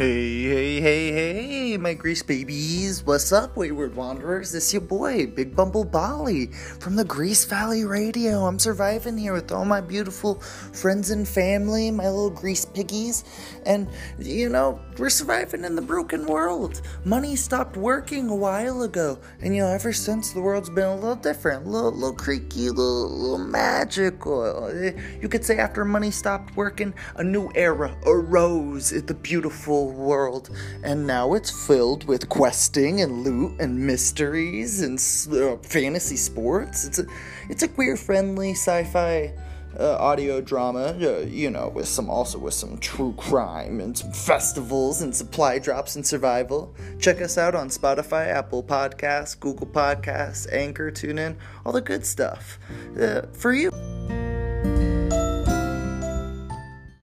Hey, hey, hey, hey, my grease babies. What's up, Wayward Wanderers? This your boy, Big Bumble Bali from the Grease Valley Radio. I'm surviving here with all my beautiful friends and family, my little grease piggies. And, you know, we're surviving in the broken world. Money stopped working a while ago. And, you know, ever since the world's been a little different, a little, little creaky, a little, little magical. You could say after money stopped working, a new era arose in the beautiful world, and now it's filled with questing and loot and mysteries and uh, fantasy sports. It's a it's a queer friendly sci-fi uh, audio drama, uh, you know, with some also with some true crime and some festivals and supply drops and survival. Check us out on Spotify, Apple Podcasts, Google Podcasts, Anchor, TuneIn, all the good stuff uh, for you.